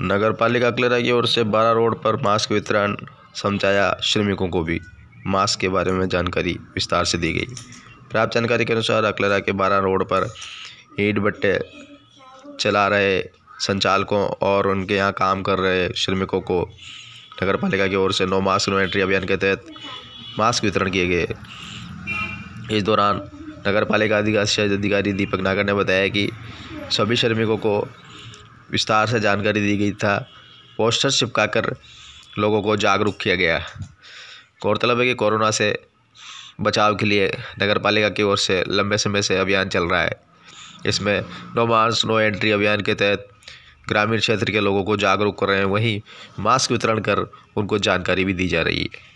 नगर पालिका क्लेरा की ओर से बारह रोड पर मास्क वितरण समझाया श्रमिकों को भी। मास्क के बारे में जानकारी विस्तार से दी गई। प्राप्त जानकारी के अनुसार अकलेरा के बारह रोड पर ईट भट्टे चला रहे संचालकों और उनके यहाँ काम कर रहे श्रमिकों को नगर पालिका की ओर से नो मास्क, नो एंट्री अभियान के तहत मास्क वितरण किए गए। इस दौरान नगर पालिका अधिकारी दीपक नागर ने बताया कि सभी श्रमिकों को विस्तार से जानकारी दी गई था। पोस्टर चिपकाकर लोगों को जागरूक किया गया। गौरतलब है कि कोरोना से बचाव के लिए नगर पालिका की ओर से लंबे समय से अभियान चल रहा है। इसमें नो मास्क, नो एंट्री अभियान के तहत ग्रामीण क्षेत्र के लोगों को जागरूक कर रहे हैं। वहीं मास्क वितरण कर उनको जानकारी भी दी जा रही है।